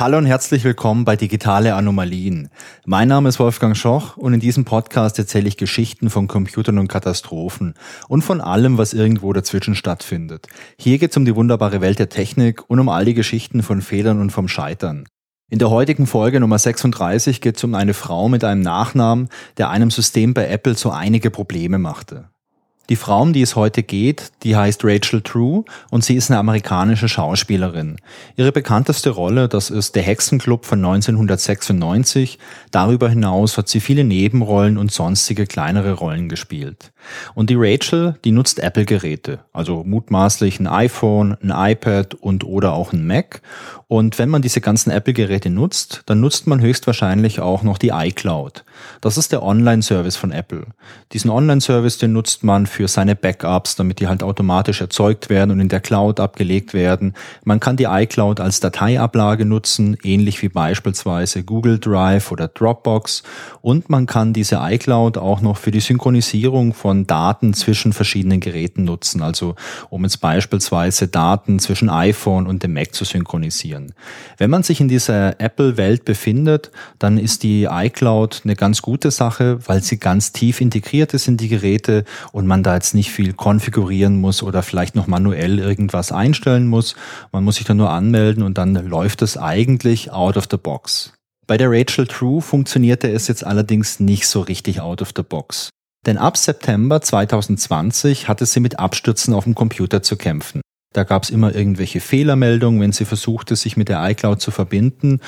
Hallo und herzlich willkommen bei Digitale Anomalien. Mein Name ist Wolfgang Schoch und in diesem Podcast erzähle ich Geschichten von Computern und Katastrophen und von allem, was irgendwo dazwischen stattfindet. Hier geht es um die wunderbare Welt der Technik und um all die Geschichten von Fehlern und vom Scheitern. In der heutigen Folge Nummer 36 geht es um eine Frau mit einem Nachnamen, der einem System bei Apple so einige Probleme machte. Die Frau, um die es heute geht, die heißt Rachel True und sie ist eine amerikanische Schauspielerin. Ihre bekannteste Rolle, das ist der Hexenclub von 1996. Darüber hinaus hat sie viele Nebenrollen und sonstige kleinere Rollen gespielt. Und die Rachel, die nutzt Apple-Geräte, also mutmaßlich ein iPhone, ein iPad und oder auch ein Mac. Und wenn man diese ganzen Apple-Geräte nutzt, dann nutzt man höchstwahrscheinlich auch noch die iCloud. Das ist der Online-Service von Apple. Diesen Online-Service, den nutzt man für für seine Backups, damit die halt automatisch erzeugt werden und in der Cloud abgelegt werden. Man kann die iCloud als Dateiablage nutzen, ähnlich wie beispielsweise Google Drive oder Dropbox. Und man kann diese iCloud auch noch für die Synchronisierung von Daten zwischen verschiedenen Geräten nutzen, also um jetzt beispielsweise Daten zwischen iPhone und dem Mac zu synchronisieren. Wenn man sich in dieser Apple-Welt befindet, dann ist die iCloud eine ganz gute Sache, weil sie ganz tief integriert ist in die Geräte und man da da jetzt nicht viel konfigurieren muss oder vielleicht noch manuell irgendwas einstellen muss. Man muss sich dann nur anmelden und dann läuft es eigentlich out of the box. Bei der Rachel True funktionierte es jetzt allerdings nicht so richtig out of the box. Denn ab September 2020 hatte sie mit Abstürzen auf dem Computer zu kämpfen. Da gab es immer irgendwelche Fehlermeldungen, wenn sie versuchte, sich mit der iCloud zu verbinden.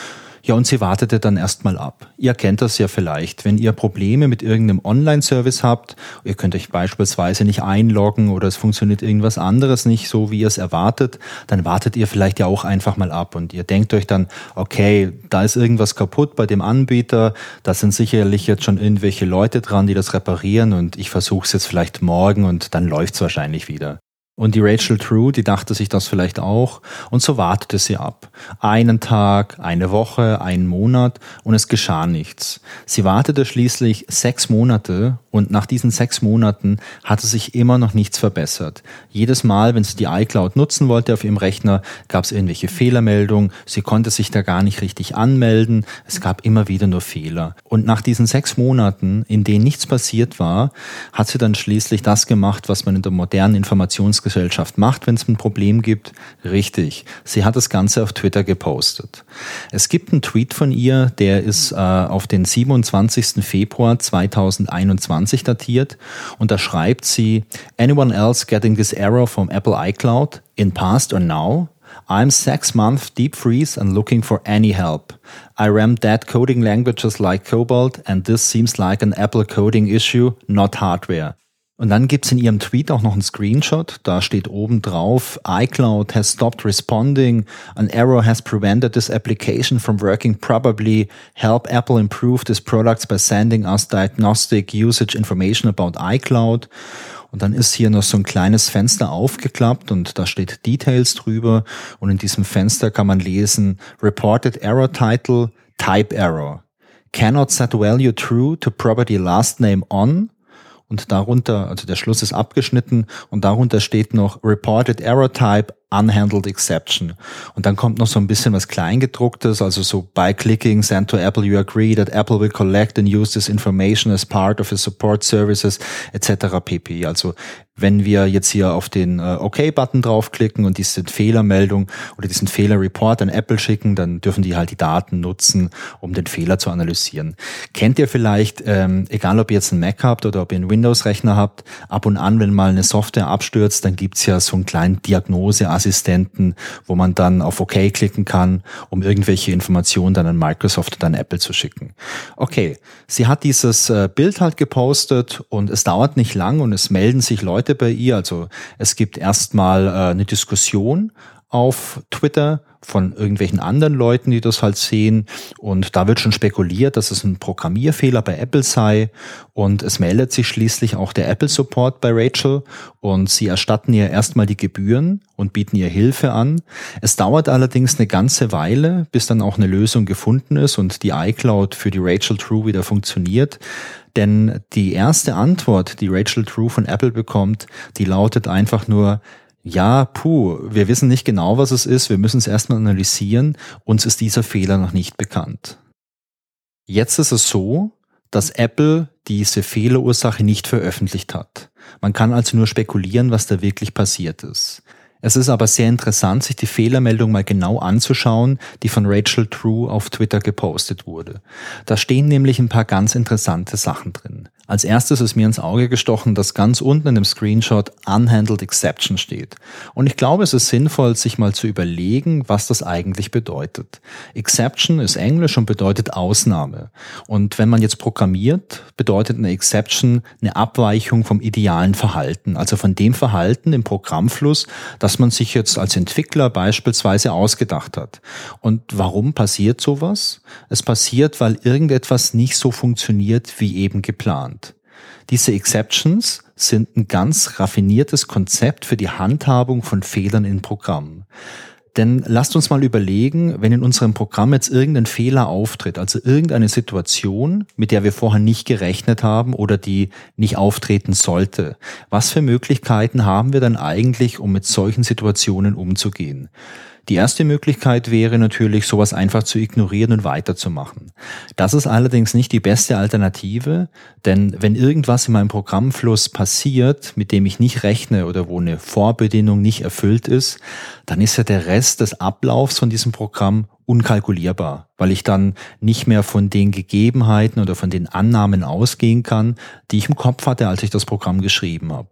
Ja, und sie wartete dann erstmal ab. Ihr kennt das ja vielleicht. Wenn ihr Probleme mit irgendeinem Online-Service habt, ihr könnt euch beispielsweise nicht einloggen oder es funktioniert irgendwas anderes nicht so, wie ihr es erwartet, dann wartet ihr vielleicht ja auch einfach mal ab und ihr denkt euch dann, okay, da ist irgendwas kaputt bei dem Anbieter, da sind sicherlich jetzt schon irgendwelche Leute dran, die das reparieren und ich versuche es jetzt vielleicht morgen und dann läuft es wahrscheinlich wieder. Und die Rachel True, die dachte sich das vielleicht auch. Und so wartete sie ab. Einen Tag, eine Woche, einen Monat und es geschah nichts. Sie wartete schließlich sechs Monate und nach diesen sechs Monaten hatte sich immer noch nichts verbessert. Jedes Mal, wenn sie die iCloud nutzen wollte auf ihrem Rechner, gab es irgendwelche Fehlermeldungen. Sie konnte sich da gar nicht richtig anmelden. Es gab immer wieder nur Fehler. Und nach diesen sechs Monaten, in denen nichts passiert war, hat sie dann schließlich das gemacht, was man in der modernen Informations Gesellschaft macht, wenn es ein Problem gibt? Richtig, sie hat das Ganze auf Twitter gepostet. Es gibt einen Tweet von ihr, der ist äh, auf den 27. Februar 2021 datiert und da schreibt sie, Anyone else getting this error from Apple iCloud in past or now? I'm six months deep freeze and looking for any help. I ram dead coding languages like Cobalt and this seems like an Apple coding issue, not hardware. Und dann gibt's in ihrem Tweet auch noch einen Screenshot. Da steht oben drauf, iCloud has stopped responding. An error has prevented this application from working probably. Help Apple improve these products by sending us diagnostic usage information about iCloud. Und dann ist hier noch so ein kleines Fenster aufgeklappt und da steht Details drüber. Und in diesem Fenster kann man lesen, Reported Error Title, Type Error. Cannot set value true to property last name on und darunter, also der Schluss ist abgeschnitten und darunter steht noch Reported Error Type Unhandled Exception. Und dann kommt noch so ein bisschen was Kleingedrucktes, also so by clicking send to Apple you agree that Apple will collect and use this information as part of its support services etc. pp. Also wenn wir jetzt hier auf den äh, OK-Button draufklicken und diese Fehlermeldung oder diesen Fehlerreport an Apple schicken, dann dürfen die halt die Daten nutzen, um den Fehler zu analysieren. Kennt ihr vielleicht, ähm, egal ob ihr jetzt einen Mac habt oder ob ihr einen Windows-Rechner habt, ab und an, wenn mal eine Software abstürzt, dann gibt's ja so einen kleinen Diagnose- Assistenten, wo man dann auf OK klicken kann, um irgendwelche Informationen dann an Microsoft oder an Apple zu schicken. Okay, sie hat dieses äh, Bild halt gepostet und es dauert nicht lang und es melden sich Leute bei ihr. Also es gibt erstmal äh, eine Diskussion auf Twitter von irgendwelchen anderen Leuten, die das halt sehen. Und da wird schon spekuliert, dass es ein Programmierfehler bei Apple sei. Und es meldet sich schließlich auch der Apple Support bei Rachel und sie erstatten ihr erstmal die Gebühren und bieten ihr Hilfe an. Es dauert allerdings eine ganze Weile, bis dann auch eine Lösung gefunden ist und die iCloud für die Rachel True wieder funktioniert. Denn die erste Antwort, die Rachel True von Apple bekommt, die lautet einfach nur, ja, puh, wir wissen nicht genau, was es ist, wir müssen es erstmal analysieren, uns ist dieser Fehler noch nicht bekannt. Jetzt ist es so, dass Apple diese Fehlerursache nicht veröffentlicht hat. Man kann also nur spekulieren, was da wirklich passiert ist. Es ist aber sehr interessant, sich die Fehlermeldung mal genau anzuschauen, die von Rachel True auf Twitter gepostet wurde. Da stehen nämlich ein paar ganz interessante Sachen drin. Als erstes ist mir ins Auge gestochen, dass ganz unten in dem Screenshot Unhandled Exception steht. Und ich glaube, es ist sinnvoll, sich mal zu überlegen, was das eigentlich bedeutet. Exception ist Englisch und bedeutet Ausnahme. Und wenn man jetzt programmiert, bedeutet eine Exception eine Abweichung vom idealen Verhalten, also von dem Verhalten im Programmfluss, das man sich jetzt als Entwickler beispielsweise ausgedacht hat. Und warum passiert sowas? Es passiert, weil irgendetwas nicht so funktioniert wie eben geplant. Diese Exceptions sind ein ganz raffiniertes Konzept für die Handhabung von Fehlern in Programmen. Denn lasst uns mal überlegen, wenn in unserem Programm jetzt irgendein Fehler auftritt, also irgendeine Situation, mit der wir vorher nicht gerechnet haben oder die nicht auftreten sollte, was für Möglichkeiten haben wir dann eigentlich, um mit solchen Situationen umzugehen? Die erste Möglichkeit wäre natürlich, sowas einfach zu ignorieren und weiterzumachen. Das ist allerdings nicht die beste Alternative, denn wenn irgendwas in meinem Programmfluss passiert, mit dem ich nicht rechne oder wo eine Vorbedingung nicht erfüllt ist, dann ist ja der Rest des Ablaufs von diesem Programm unkalkulierbar, weil ich dann nicht mehr von den Gegebenheiten oder von den Annahmen ausgehen kann, die ich im Kopf hatte, als ich das Programm geschrieben habe.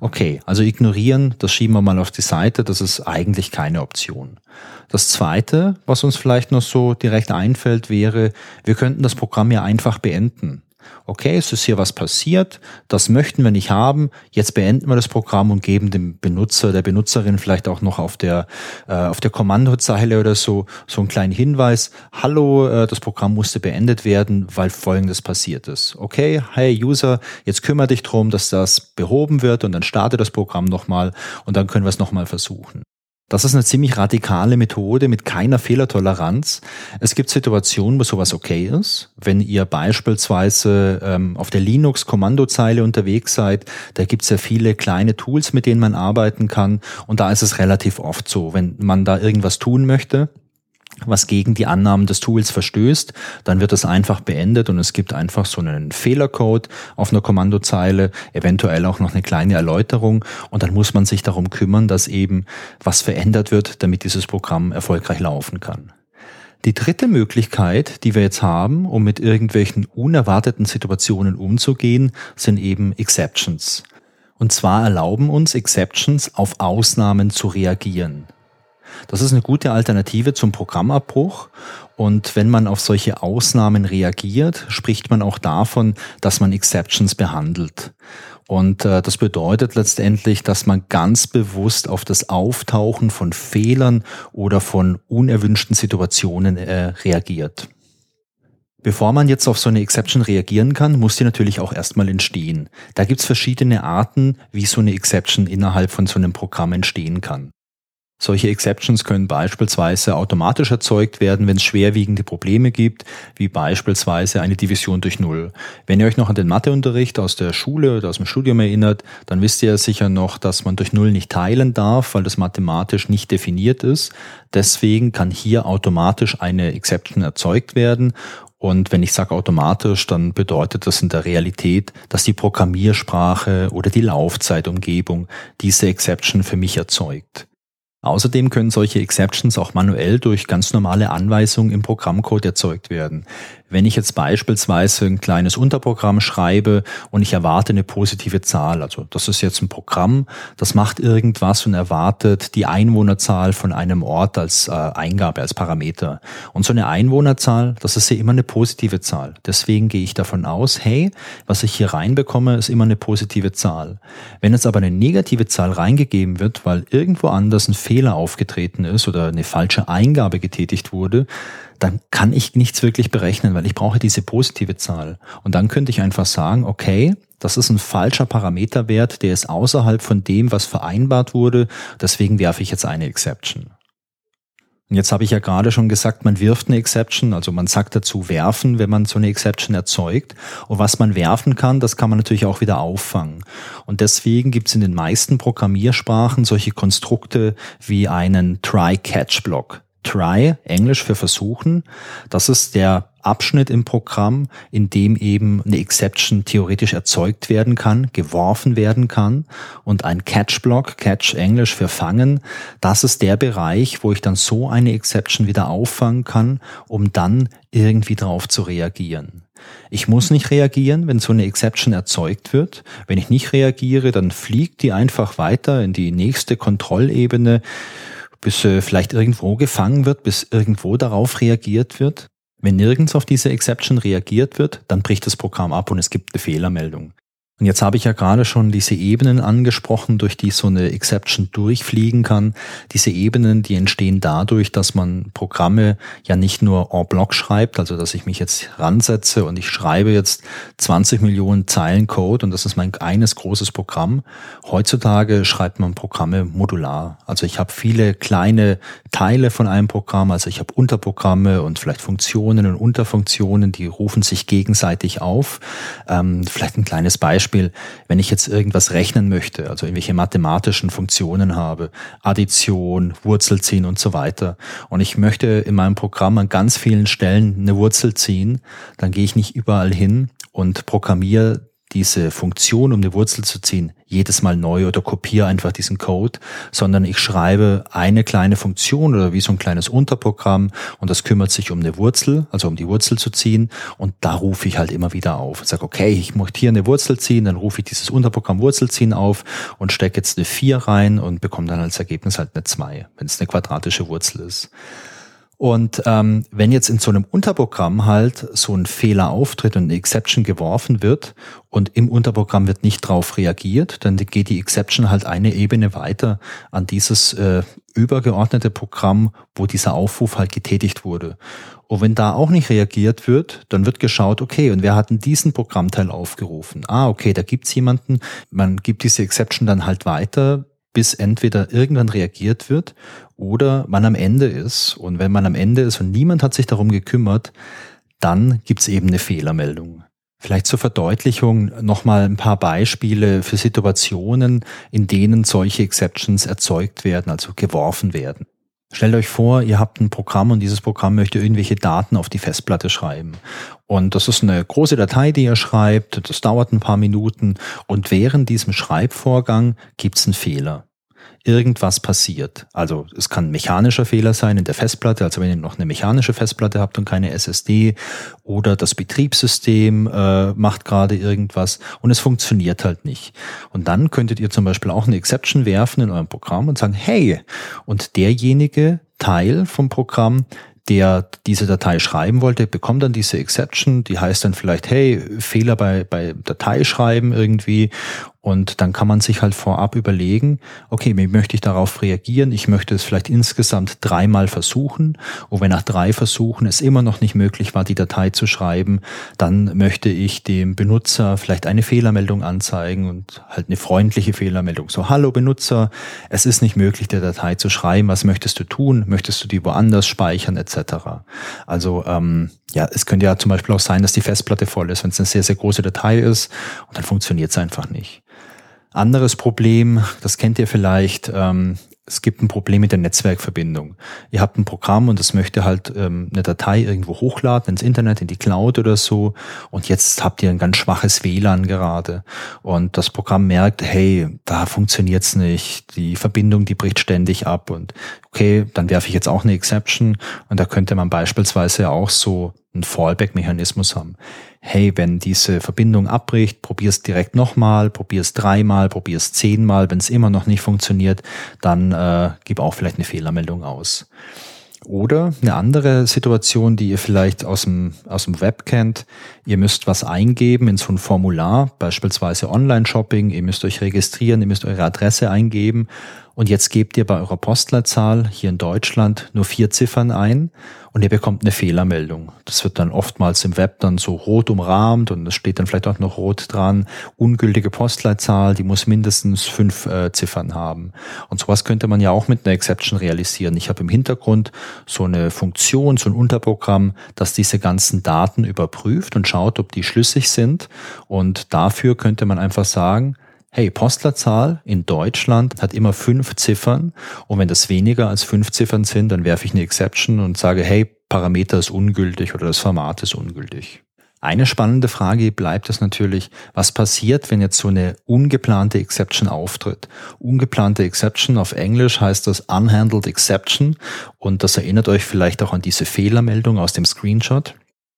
Okay, also ignorieren, das schieben wir mal auf die Seite, das ist eigentlich keine Option. Das Zweite, was uns vielleicht noch so direkt einfällt, wäre, wir könnten das Programm ja einfach beenden okay, es ist hier was passiert, das möchten wir nicht haben, jetzt beenden wir das Programm und geben dem Benutzer, der Benutzerin vielleicht auch noch auf der, äh, auf der Kommandozeile oder so, so einen kleinen Hinweis, hallo, äh, das Programm musste beendet werden, weil Folgendes passiert ist. Okay, hey User, jetzt kümmere dich drum, dass das behoben wird und dann starte das Programm nochmal und dann können wir es nochmal versuchen. Das ist eine ziemlich radikale Methode mit keiner Fehlertoleranz. Es gibt Situationen, wo sowas okay ist. Wenn ihr beispielsweise ähm, auf der Linux-Kommandozeile unterwegs seid, da gibt es ja viele kleine Tools, mit denen man arbeiten kann. Und da ist es relativ oft so, wenn man da irgendwas tun möchte, was gegen die Annahmen des Tools verstößt, dann wird es einfach beendet und es gibt einfach so einen Fehlercode auf einer Kommandozeile, eventuell auch noch eine kleine Erläuterung und dann muss man sich darum kümmern, dass eben was verändert wird, damit dieses Programm erfolgreich laufen kann. Die dritte Möglichkeit, die wir jetzt haben, um mit irgendwelchen unerwarteten Situationen umzugehen, sind eben Exceptions. Und zwar erlauben uns Exceptions auf Ausnahmen zu reagieren. Das ist eine gute Alternative zum Programmabbruch. Und wenn man auf solche Ausnahmen reagiert, spricht man auch davon, dass man Exceptions behandelt. Und äh, das bedeutet letztendlich, dass man ganz bewusst auf das Auftauchen von Fehlern oder von unerwünschten Situationen äh, reagiert. Bevor man jetzt auf so eine Exception reagieren kann, muss die natürlich auch erstmal entstehen. Da gibt's verschiedene Arten, wie so eine Exception innerhalb von so einem Programm entstehen kann. Solche Exceptions können beispielsweise automatisch erzeugt werden, wenn es schwerwiegende Probleme gibt, wie beispielsweise eine Division durch Null. Wenn ihr euch noch an den Matheunterricht aus der Schule oder aus dem Studium erinnert, dann wisst ihr sicher noch, dass man durch Null nicht teilen darf, weil das mathematisch nicht definiert ist. Deswegen kann hier automatisch eine Exception erzeugt werden und wenn ich sage automatisch, dann bedeutet das in der Realität, dass die Programmiersprache oder die Laufzeitumgebung diese Exception für mich erzeugt. Außerdem können solche Exceptions auch manuell durch ganz normale Anweisungen im Programmcode erzeugt werden. Wenn ich jetzt beispielsweise ein kleines Unterprogramm schreibe und ich erwarte eine positive Zahl, also das ist jetzt ein Programm, das macht irgendwas und erwartet die Einwohnerzahl von einem Ort als äh, Eingabe, als Parameter. Und so eine Einwohnerzahl, das ist ja immer eine positive Zahl. Deswegen gehe ich davon aus, hey, was ich hier reinbekomme, ist immer eine positive Zahl. Wenn jetzt aber eine negative Zahl reingegeben wird, weil irgendwo anders ein Fehler aufgetreten ist oder eine falsche Eingabe getätigt wurde, dann kann ich nichts wirklich berechnen, weil ich brauche diese positive Zahl. Und dann könnte ich einfach sagen, okay, das ist ein falscher Parameterwert, der ist außerhalb von dem, was vereinbart wurde, deswegen werfe ich jetzt eine Exception. Und jetzt habe ich ja gerade schon gesagt, man wirft eine Exception, also man sagt dazu werfen, wenn man so eine Exception erzeugt. Und was man werfen kann, das kann man natürlich auch wieder auffangen. Und deswegen gibt es in den meisten Programmiersprachen solche Konstrukte wie einen Try-Catch-Block. Try, Englisch für versuchen, das ist der Abschnitt im Programm, in dem eben eine Exception theoretisch erzeugt werden kann, geworfen werden kann. Und ein Catch-Block, Catch Englisch für fangen, das ist der Bereich, wo ich dann so eine Exception wieder auffangen kann, um dann irgendwie drauf zu reagieren. Ich muss nicht reagieren, wenn so eine Exception erzeugt wird. Wenn ich nicht reagiere, dann fliegt die einfach weiter in die nächste Kontrollebene, bis äh, vielleicht irgendwo gefangen wird, bis irgendwo darauf reagiert wird. Wenn nirgends auf diese Exception reagiert wird, dann bricht das Programm ab und es gibt eine Fehlermeldung. Und jetzt habe ich ja gerade schon diese Ebenen angesprochen, durch die so eine Exception durchfliegen kann. Diese Ebenen, die entstehen dadurch, dass man Programme ja nicht nur en bloc schreibt, also dass ich mich jetzt ransetze und ich schreibe jetzt 20 Millionen Zeilen Code und das ist mein eines großes Programm. Heutzutage schreibt man Programme modular. Also ich habe viele kleine Teile von einem Programm, also ich habe Unterprogramme und vielleicht Funktionen und Unterfunktionen, die rufen sich gegenseitig auf. Ähm, vielleicht ein kleines Beispiel Beispiel, wenn ich jetzt irgendwas rechnen möchte, also irgendwelche mathematischen Funktionen habe, Addition, Wurzel ziehen und so weiter, und ich möchte in meinem Programm an ganz vielen Stellen eine Wurzel ziehen, dann gehe ich nicht überall hin und programmiere diese Funktion, um eine Wurzel zu ziehen, jedes Mal neu oder kopiere einfach diesen Code, sondern ich schreibe eine kleine Funktion oder wie so ein kleines Unterprogramm und das kümmert sich um eine Wurzel, also um die Wurzel zu ziehen und da rufe ich halt immer wieder auf und sage, okay, ich möchte hier eine Wurzel ziehen, dann rufe ich dieses Unterprogramm Wurzel ziehen auf und stecke jetzt eine 4 rein und bekomme dann als Ergebnis halt eine 2, wenn es eine quadratische Wurzel ist. Und ähm, wenn jetzt in so einem Unterprogramm halt so ein Fehler auftritt und eine Exception geworfen wird und im Unterprogramm wird nicht drauf reagiert, dann geht die Exception halt eine Ebene weiter an dieses äh, übergeordnete Programm, wo dieser Aufruf halt getätigt wurde. Und wenn da auch nicht reagiert wird, dann wird geschaut, okay, und wer hat denn diesen Programmteil aufgerufen? Ah, okay, da gibt's jemanden, man gibt diese Exception dann halt weiter, bis entweder irgendwann reagiert wird oder man am Ende ist. Und wenn man am Ende ist und niemand hat sich darum gekümmert, dann gibt's eben eine Fehlermeldung. Vielleicht zur Verdeutlichung nochmal ein paar Beispiele für Situationen, in denen solche Exceptions erzeugt werden, also geworfen werden. Stellt euch vor, ihr habt ein Programm und dieses Programm möchte irgendwelche Daten auf die Festplatte schreiben. Und das ist eine große Datei, die ihr schreibt. Das dauert ein paar Minuten. Und während diesem Schreibvorgang gibt es einen Fehler irgendwas passiert. Also es kann mechanischer Fehler sein in der Festplatte, also wenn ihr noch eine mechanische Festplatte habt und keine SSD oder das Betriebssystem äh, macht gerade irgendwas und es funktioniert halt nicht. Und dann könntet ihr zum Beispiel auch eine Exception werfen in eurem Programm und sagen, hey, und derjenige Teil vom Programm, der diese Datei schreiben wollte, bekommt dann diese Exception, die heißt dann vielleicht, hey, Fehler bei, bei Dateischreiben irgendwie und dann kann man sich halt vorab überlegen, okay, wie möchte ich darauf reagieren? Ich möchte es vielleicht insgesamt dreimal versuchen. Und wenn nach drei Versuchen es immer noch nicht möglich war, die Datei zu schreiben, dann möchte ich dem Benutzer vielleicht eine Fehlermeldung anzeigen und halt eine freundliche Fehlermeldung. So, hallo Benutzer, es ist nicht möglich, der Datei zu schreiben. Was möchtest du tun? Möchtest du die woanders speichern etc.? Also ähm, ja, es könnte ja zum Beispiel auch sein, dass die Festplatte voll ist, wenn es eine sehr, sehr große Datei ist und dann funktioniert es einfach nicht. Anderes Problem, das kennt ihr vielleicht, ähm, es gibt ein Problem mit der Netzwerkverbindung. Ihr habt ein Programm und es möchte halt ähm, eine Datei irgendwo hochladen ins Internet, in die Cloud oder so. Und jetzt habt ihr ein ganz schwaches WLAN gerade. Und das Programm merkt, hey, da funktioniert's nicht. Die Verbindung, die bricht ständig ab. Und okay, dann werfe ich jetzt auch eine Exception. Und da könnte man beispielsweise auch so einen Fallback-Mechanismus haben. Hey, wenn diese Verbindung abbricht, probier's direkt nochmal, probier's dreimal, probier's zehnmal. Wenn es immer noch nicht funktioniert, dann äh, gib auch vielleicht eine Fehlermeldung aus. Oder eine andere Situation, die ihr vielleicht aus dem, aus dem Web kennt. Ihr müsst was eingeben in so ein Formular, beispielsweise Online-Shopping. Ihr müsst euch registrieren, ihr müsst eure Adresse eingeben und jetzt gebt ihr bei eurer Postleitzahl hier in Deutschland nur vier Ziffern ein und ihr bekommt eine Fehlermeldung. Das wird dann oftmals im Web dann so rot umrahmt und es steht dann vielleicht auch noch rot dran, ungültige Postleitzahl, die muss mindestens fünf äh, Ziffern haben. Und sowas könnte man ja auch mit einer Exception realisieren. Ich habe im Hintergrund so eine Funktion, so ein Unterprogramm, das diese ganzen Daten überprüft und schaut, ob die schlüssig sind. Und dafür könnte man einfach sagen, hey, Postlerzahl in Deutschland hat immer fünf Ziffern und wenn das weniger als fünf Ziffern sind, dann werfe ich eine Exception und sage, hey, Parameter ist ungültig oder das Format ist ungültig. Eine spannende Frage bleibt es natürlich, was passiert, wenn jetzt so eine ungeplante Exception auftritt? Ungeplante Exception auf Englisch heißt das Unhandled Exception und das erinnert euch vielleicht auch an diese Fehlermeldung aus dem Screenshot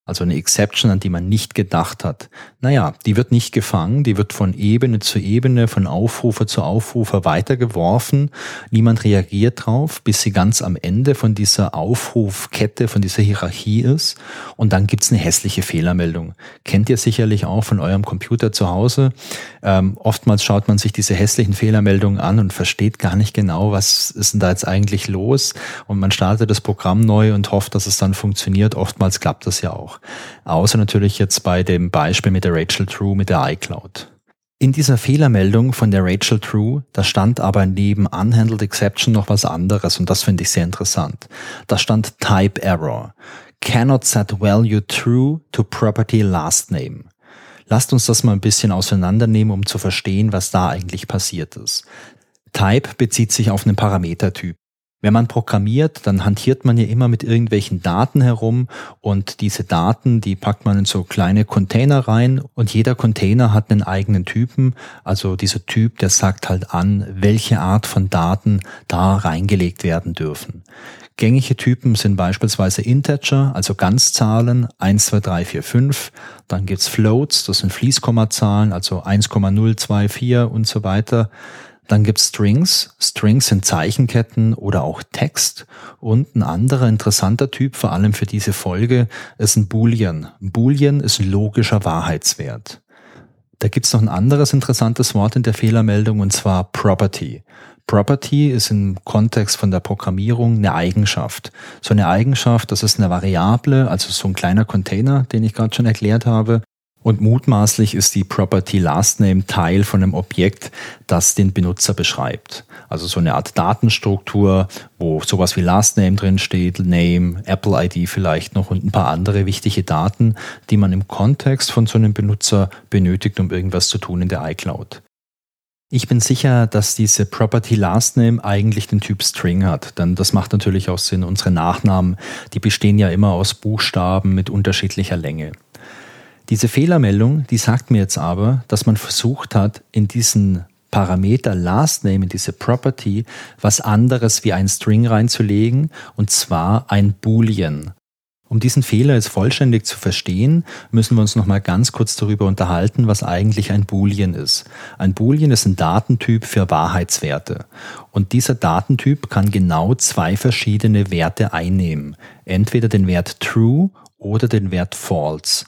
also eine Exception, an die man nicht gedacht hat. Naja, die wird nicht gefangen, die wird von Ebene zu Ebene, von Aufrufer zu Aufrufer weitergeworfen. Niemand reagiert drauf, bis sie ganz am Ende von dieser Aufrufkette, von dieser Hierarchie ist. Und dann gibt's eine hässliche Fehlermeldung. Kennt ihr sicherlich auch von eurem Computer zu Hause. Ähm, oftmals schaut man sich diese hässlichen Fehlermeldungen an und versteht gar nicht genau, was ist denn da jetzt eigentlich los. Und man startet das Programm neu und hofft, dass es dann funktioniert. Oftmals klappt das ja auch. Außer natürlich jetzt bei dem Beispiel mit der Rachel True mit der iCloud. In dieser Fehlermeldung von der Rachel True, da stand aber neben Unhandled Exception noch was anderes und das finde ich sehr interessant. Da stand Type Error. Cannot set value true to property last name. Lasst uns das mal ein bisschen auseinandernehmen, um zu verstehen, was da eigentlich passiert ist. Type bezieht sich auf einen Parametertyp. Wenn man programmiert, dann hantiert man ja immer mit irgendwelchen Daten herum und diese Daten, die packt man in so kleine Container rein und jeder Container hat einen eigenen Typen. Also dieser Typ, der sagt halt an, welche Art von Daten da reingelegt werden dürfen. Gängige Typen sind beispielsweise Integer, also Ganzzahlen, 1, 2, 3, 4, 5. Dann gibt's Floats, das sind Fließkommazahlen, also 1,024 und so weiter. Dann gibt's Strings. Strings sind Zeichenketten oder auch Text. Und ein anderer interessanter Typ, vor allem für diese Folge, ist ein Boolean. Ein Boolean ist ein logischer Wahrheitswert. Da gibt's noch ein anderes interessantes Wort in der Fehlermeldung und zwar Property. Property ist im Kontext von der Programmierung eine Eigenschaft. So eine Eigenschaft, das ist eine Variable, also so ein kleiner Container, den ich gerade schon erklärt habe. Und mutmaßlich ist die Property Last Name Teil von einem Objekt, das den Benutzer beschreibt. Also so eine Art Datenstruktur, wo sowas wie Last Name drin steht, Name, Apple ID vielleicht noch und ein paar andere wichtige Daten, die man im Kontext von so einem Benutzer benötigt, um irgendwas zu tun in der iCloud. Ich bin sicher, dass diese Property Last Name eigentlich den Typ String hat, denn das macht natürlich auch Sinn. Unsere Nachnamen, die bestehen ja immer aus Buchstaben mit unterschiedlicher Länge. Diese Fehlermeldung, die sagt mir jetzt aber, dass man versucht hat, in diesen Parameter Last Name, in diese Property, was anderes wie ein String reinzulegen, und zwar ein Boolean. Um diesen Fehler jetzt vollständig zu verstehen, müssen wir uns noch mal ganz kurz darüber unterhalten, was eigentlich ein Boolean ist. Ein Boolean ist ein Datentyp für Wahrheitswerte. Und dieser Datentyp kann genau zwei verschiedene Werte einnehmen. Entweder den Wert true oder den Wert false.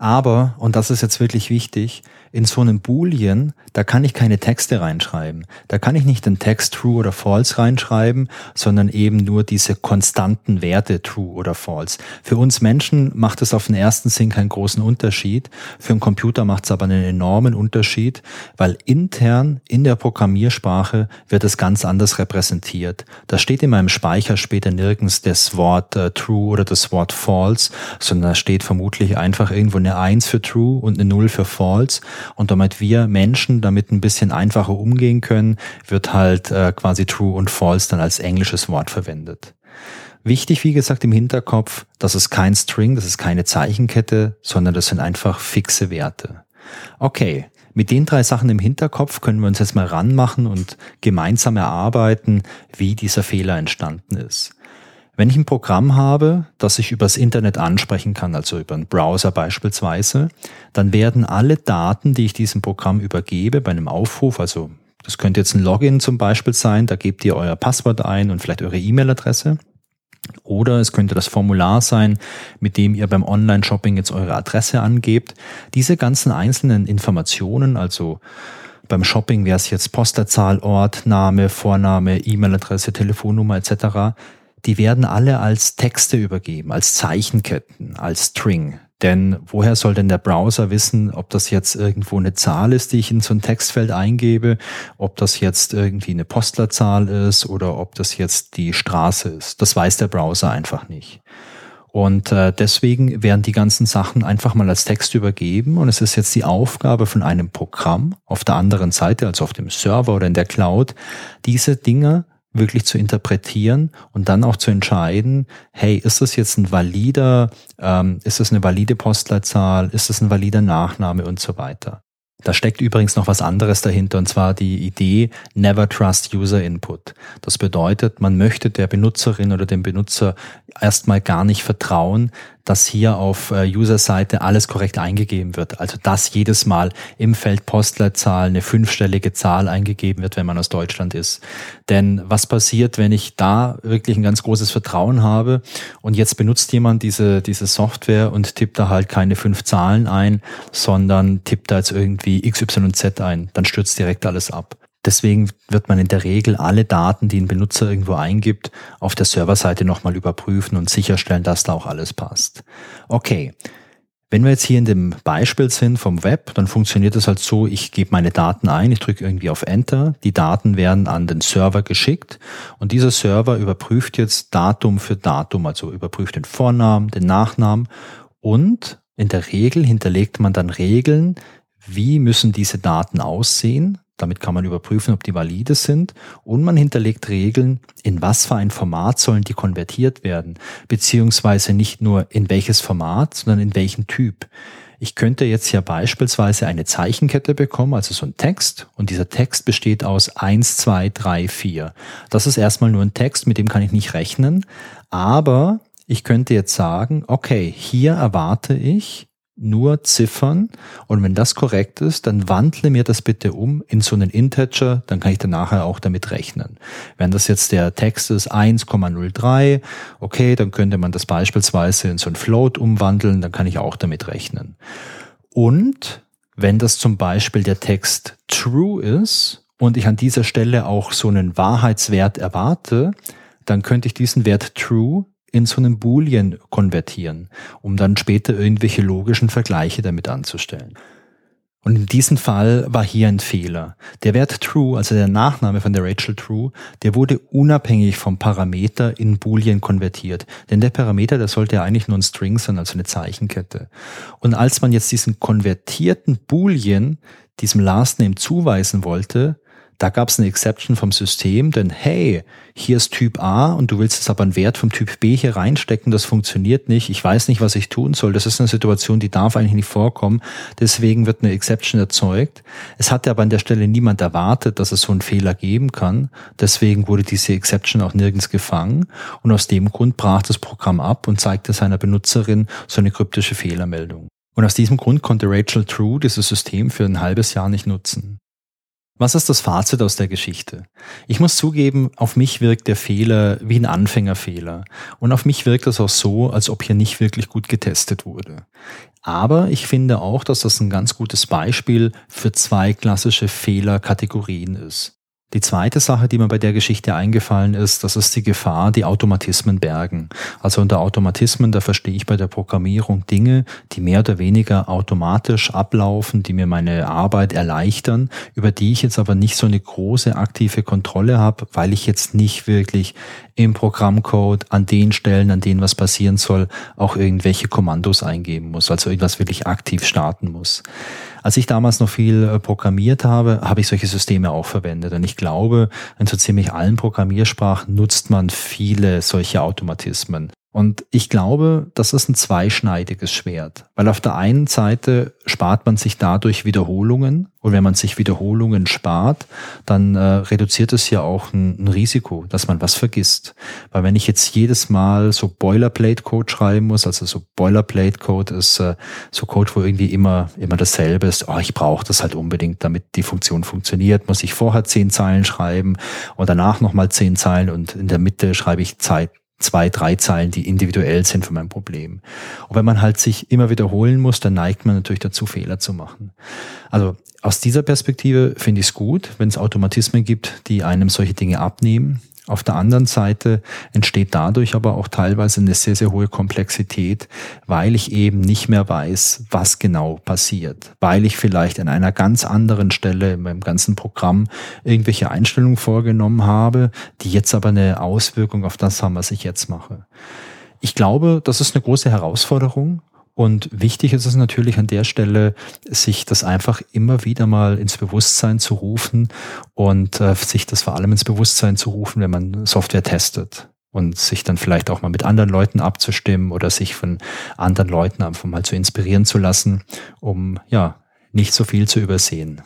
Aber, und das ist jetzt wirklich wichtig, in so einem Boolean, da kann ich keine Texte reinschreiben. Da kann ich nicht den Text true oder false reinschreiben, sondern eben nur diese konstanten Werte true oder false. Für uns Menschen macht es auf den ersten Sinn keinen großen Unterschied. Für einen Computer macht es aber einen enormen Unterschied, weil intern in der Programmiersprache wird es ganz anders repräsentiert. Da steht in meinem Speicher später nirgends das Wort äh, true oder das Wort false, sondern da steht vermutlich einfach irgendwo eine 1 für true und eine 0 für false und damit wir Menschen damit ein bisschen einfacher umgehen können, wird halt äh, quasi true und false dann als englisches Wort verwendet. Wichtig, wie gesagt, im Hinterkopf, das ist kein String, das ist keine Zeichenkette, sondern das sind einfach fixe Werte. Okay, mit den drei Sachen im Hinterkopf können wir uns jetzt mal ranmachen und gemeinsam erarbeiten, wie dieser Fehler entstanden ist. Wenn ich ein Programm habe, das ich übers Internet ansprechen kann, also über einen Browser beispielsweise, dann werden alle Daten, die ich diesem Programm übergebe, bei einem Aufruf, also das könnte jetzt ein Login zum Beispiel sein, da gebt ihr euer Passwort ein und vielleicht eure E-Mail-Adresse. Oder es könnte das Formular sein, mit dem ihr beim Online-Shopping jetzt eure Adresse angebt. Diese ganzen einzelnen Informationen, also Beim Shopping wäre es jetzt Postleitzahl, Ort, Name, Vorname, E-Mail-Adresse, Telefonnummer etc. Die werden alle als Texte übergeben, als Zeichenketten, als String. Denn woher soll denn der Browser wissen, ob das jetzt irgendwo eine Zahl ist, die ich in so ein Textfeld eingebe, ob das jetzt irgendwie eine Postlerzahl ist oder ob das jetzt die Straße ist? Das weiß der Browser einfach nicht. Und äh, deswegen werden die ganzen Sachen einfach mal als Text übergeben und es ist jetzt die Aufgabe von einem Programm auf der anderen Seite, also auf dem Server oder in der Cloud, diese Dinge wirklich zu interpretieren und dann auch zu entscheiden, hey, ist das jetzt ein valider, ähm, ist das eine valide Postleitzahl, ist das ein valider Nachname und so weiter. Da steckt übrigens noch was anderes dahinter, und zwar die Idee Never Trust User Input. Das bedeutet, man möchte der Benutzerin oder dem Benutzer erstmal gar nicht vertrauen, dass hier auf äh, User-Seite alles korrekt eingegeben wird. Also dass jedes Mal im Feld Postleitzahl eine fünfstellige Zahl eingegeben wird, wenn man aus Deutschland ist. Denn was passiert, wenn ich da wirklich ein ganz großes Vertrauen habe und jetzt benutzt jemand diese, diese Software und tippt da halt keine fünf Zahlen ein, sondern tippt da jetzt irgendwie XYZ ein, dann stürzt direkt alles ab. Deswegen wird man in der Regel alle Daten, die ein Benutzer irgendwo eingibt, auf der Serverseite nochmal überprüfen und sicherstellen, dass da auch alles passt. Okay. Wenn wir jetzt hier in dem Beispiel sind vom Web, dann funktioniert es halt so, ich gebe meine Daten ein, ich drücke irgendwie auf Enter, die Daten werden an den Server geschickt und dieser Server überprüft jetzt Datum für Datum, also überprüft den Vornamen, den Nachnamen und in der Regel hinterlegt man dann Regeln, wie müssen diese Daten aussehen, damit kann man überprüfen, ob die valide sind. Und man hinterlegt Regeln, in was für ein Format sollen die konvertiert werden. Beziehungsweise nicht nur in welches Format, sondern in welchen Typ. Ich könnte jetzt hier beispielsweise eine Zeichenkette bekommen, also so ein Text. Und dieser Text besteht aus eins, zwei, drei, vier. Das ist erstmal nur ein Text, mit dem kann ich nicht rechnen. Aber ich könnte jetzt sagen, okay, hier erwarte ich nur Ziffern und wenn das korrekt ist, dann wandle mir das bitte um in so einen Integer, dann kann ich dann nachher auch damit rechnen. Wenn das jetzt der Text ist 1,03, okay, dann könnte man das beispielsweise in so ein Float umwandeln, dann kann ich auch damit rechnen. Und wenn das zum Beispiel der Text true ist und ich an dieser Stelle auch so einen Wahrheitswert erwarte, dann könnte ich diesen Wert true in so einen Boolean konvertieren, um dann später irgendwelche logischen Vergleiche damit anzustellen. Und in diesem Fall war hier ein Fehler. Der Wert true, also der Nachname von der Rachel true, der wurde unabhängig vom Parameter in Boolean konvertiert. Denn der Parameter, der sollte ja eigentlich nur ein String sein, also eine Zeichenkette. Und als man jetzt diesen konvertierten Boolean diesem Last Name zuweisen wollte, da gab es eine Exception vom System, denn hey, hier ist Typ A und du willst jetzt aber einen Wert vom Typ B hier reinstecken, das funktioniert nicht. Ich weiß nicht, was ich tun soll. Das ist eine Situation, die darf eigentlich nicht vorkommen. Deswegen wird eine Exception erzeugt. Es hatte aber an der Stelle niemand erwartet, dass es so einen Fehler geben kann. Deswegen wurde diese Exception auch nirgends gefangen und aus dem Grund brach das Programm ab und zeigte seiner Benutzerin so eine kryptische Fehlermeldung. Und aus diesem Grund konnte Rachel True dieses System für ein halbes Jahr nicht nutzen. Was ist das Fazit aus der Geschichte? Ich muss zugeben, auf mich wirkt der Fehler wie ein Anfängerfehler. Und auf mich wirkt es auch so, als ob hier nicht wirklich gut getestet wurde. Aber ich finde auch, dass das ein ganz gutes Beispiel für zwei klassische Fehlerkategorien ist. Die zweite Sache, die mir bei der Geschichte eingefallen ist, das ist die Gefahr, die Automatismen bergen. Also unter Automatismen, da verstehe ich bei der Programmierung Dinge, die mehr oder weniger automatisch ablaufen, die mir meine Arbeit erleichtern, über die ich jetzt aber nicht so eine große aktive Kontrolle habe, weil ich jetzt nicht wirklich im Programmcode an den Stellen, an denen was passieren soll, auch irgendwelche Kommandos eingeben muss, also irgendwas wirklich aktiv starten muss. Als ich damals noch viel äh, programmiert habe, habe ich solche Systeme auch verwendet. Und ich glaube, in so ziemlich allen Programmiersprachen nutzt man viele solche Automatismen. Und ich glaube, das ist ein zweischneidiges Schwert, weil auf der einen Seite spart man sich dadurch Wiederholungen und wenn man sich Wiederholungen spart, dann äh, reduziert es ja auch ein, ein, Risiko, dass man was vergisst. Weil wenn ich jetzt jedes Mal so Boilerplate-Code schreiben muss, also so Boilerplate-Code ist äh, so Code, wo irgendwie immer immer dasselbe ist, oh, ich brauche das halt unbedingt, damit die Funktion funktioniert, muss ich vorher zehn Zeilen schreiben und danach nochmal zehn Zeilen und in der Mitte schreibe ich Zeit zwei, drei Zeilen, die individuell sind für mein Problem. Und wenn man halt sich immer wiederholen muss, dann neigt man natürlich dazu, Fehler zu machen. Also aus dieser Perspektive finde ich es gut, wenn es Automatismen gibt, die einem solche Dinge abnehmen. Auf der anderen Seite entsteht dadurch aber auch teilweise eine sehr, sehr hohe Komplexität, weil ich eben nicht mehr weiß, was genau passiert, weil ich vielleicht an einer ganz anderen Stelle in meinem ganzen Programm irgendwelche Einstellungen vorgenommen habe, die jetzt aber eine Auswirkung auf das haben, was ich jetzt mache. Ich glaube, das ist eine große Herausforderung und wichtig ist es natürlich an der Stelle, sich das einfach immer wieder mal ins Bewusstsein zu rufen und äh, sich das vor allem ins Bewusstsein zu rufen, wenn man Software testet und sich dann vielleicht auch mal mit anderen Leuten abzustimmen oder sich von anderen Leuten einfach mal zu inspirieren zu lassen, um ja nicht so viel zu übersehen.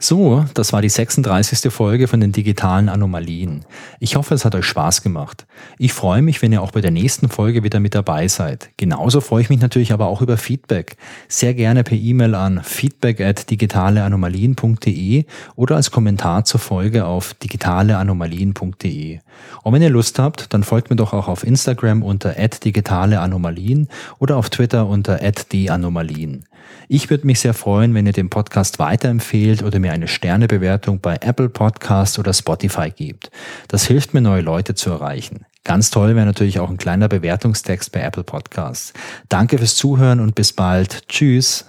So, das war die 36. Folge von den digitalen Anomalien. Ich hoffe, es hat euch Spaß gemacht. Ich freue mich, wenn ihr auch bei der nächsten Folge wieder mit dabei seid. Genauso freue ich mich natürlich aber auch über Feedback. Sehr gerne per E-Mail an feedback at digitaleanomalien.de oder als Kommentar zur Folge auf digitaleanomalien.de. Und wenn ihr Lust habt, dann folgt mir doch auch auf Instagram unter digitaleanomalien oder auf Twitter unter @die_anomalien. Ich würde mich sehr freuen, wenn ihr den Podcast weiterempfehlt oder mir eine Sternebewertung bei Apple Podcast oder Spotify gebt. Das hilft mir, neue Leute zu erreichen. Ganz toll wäre natürlich auch ein kleiner Bewertungstext bei Apple Podcasts. Danke fürs Zuhören und bis bald. Tschüss.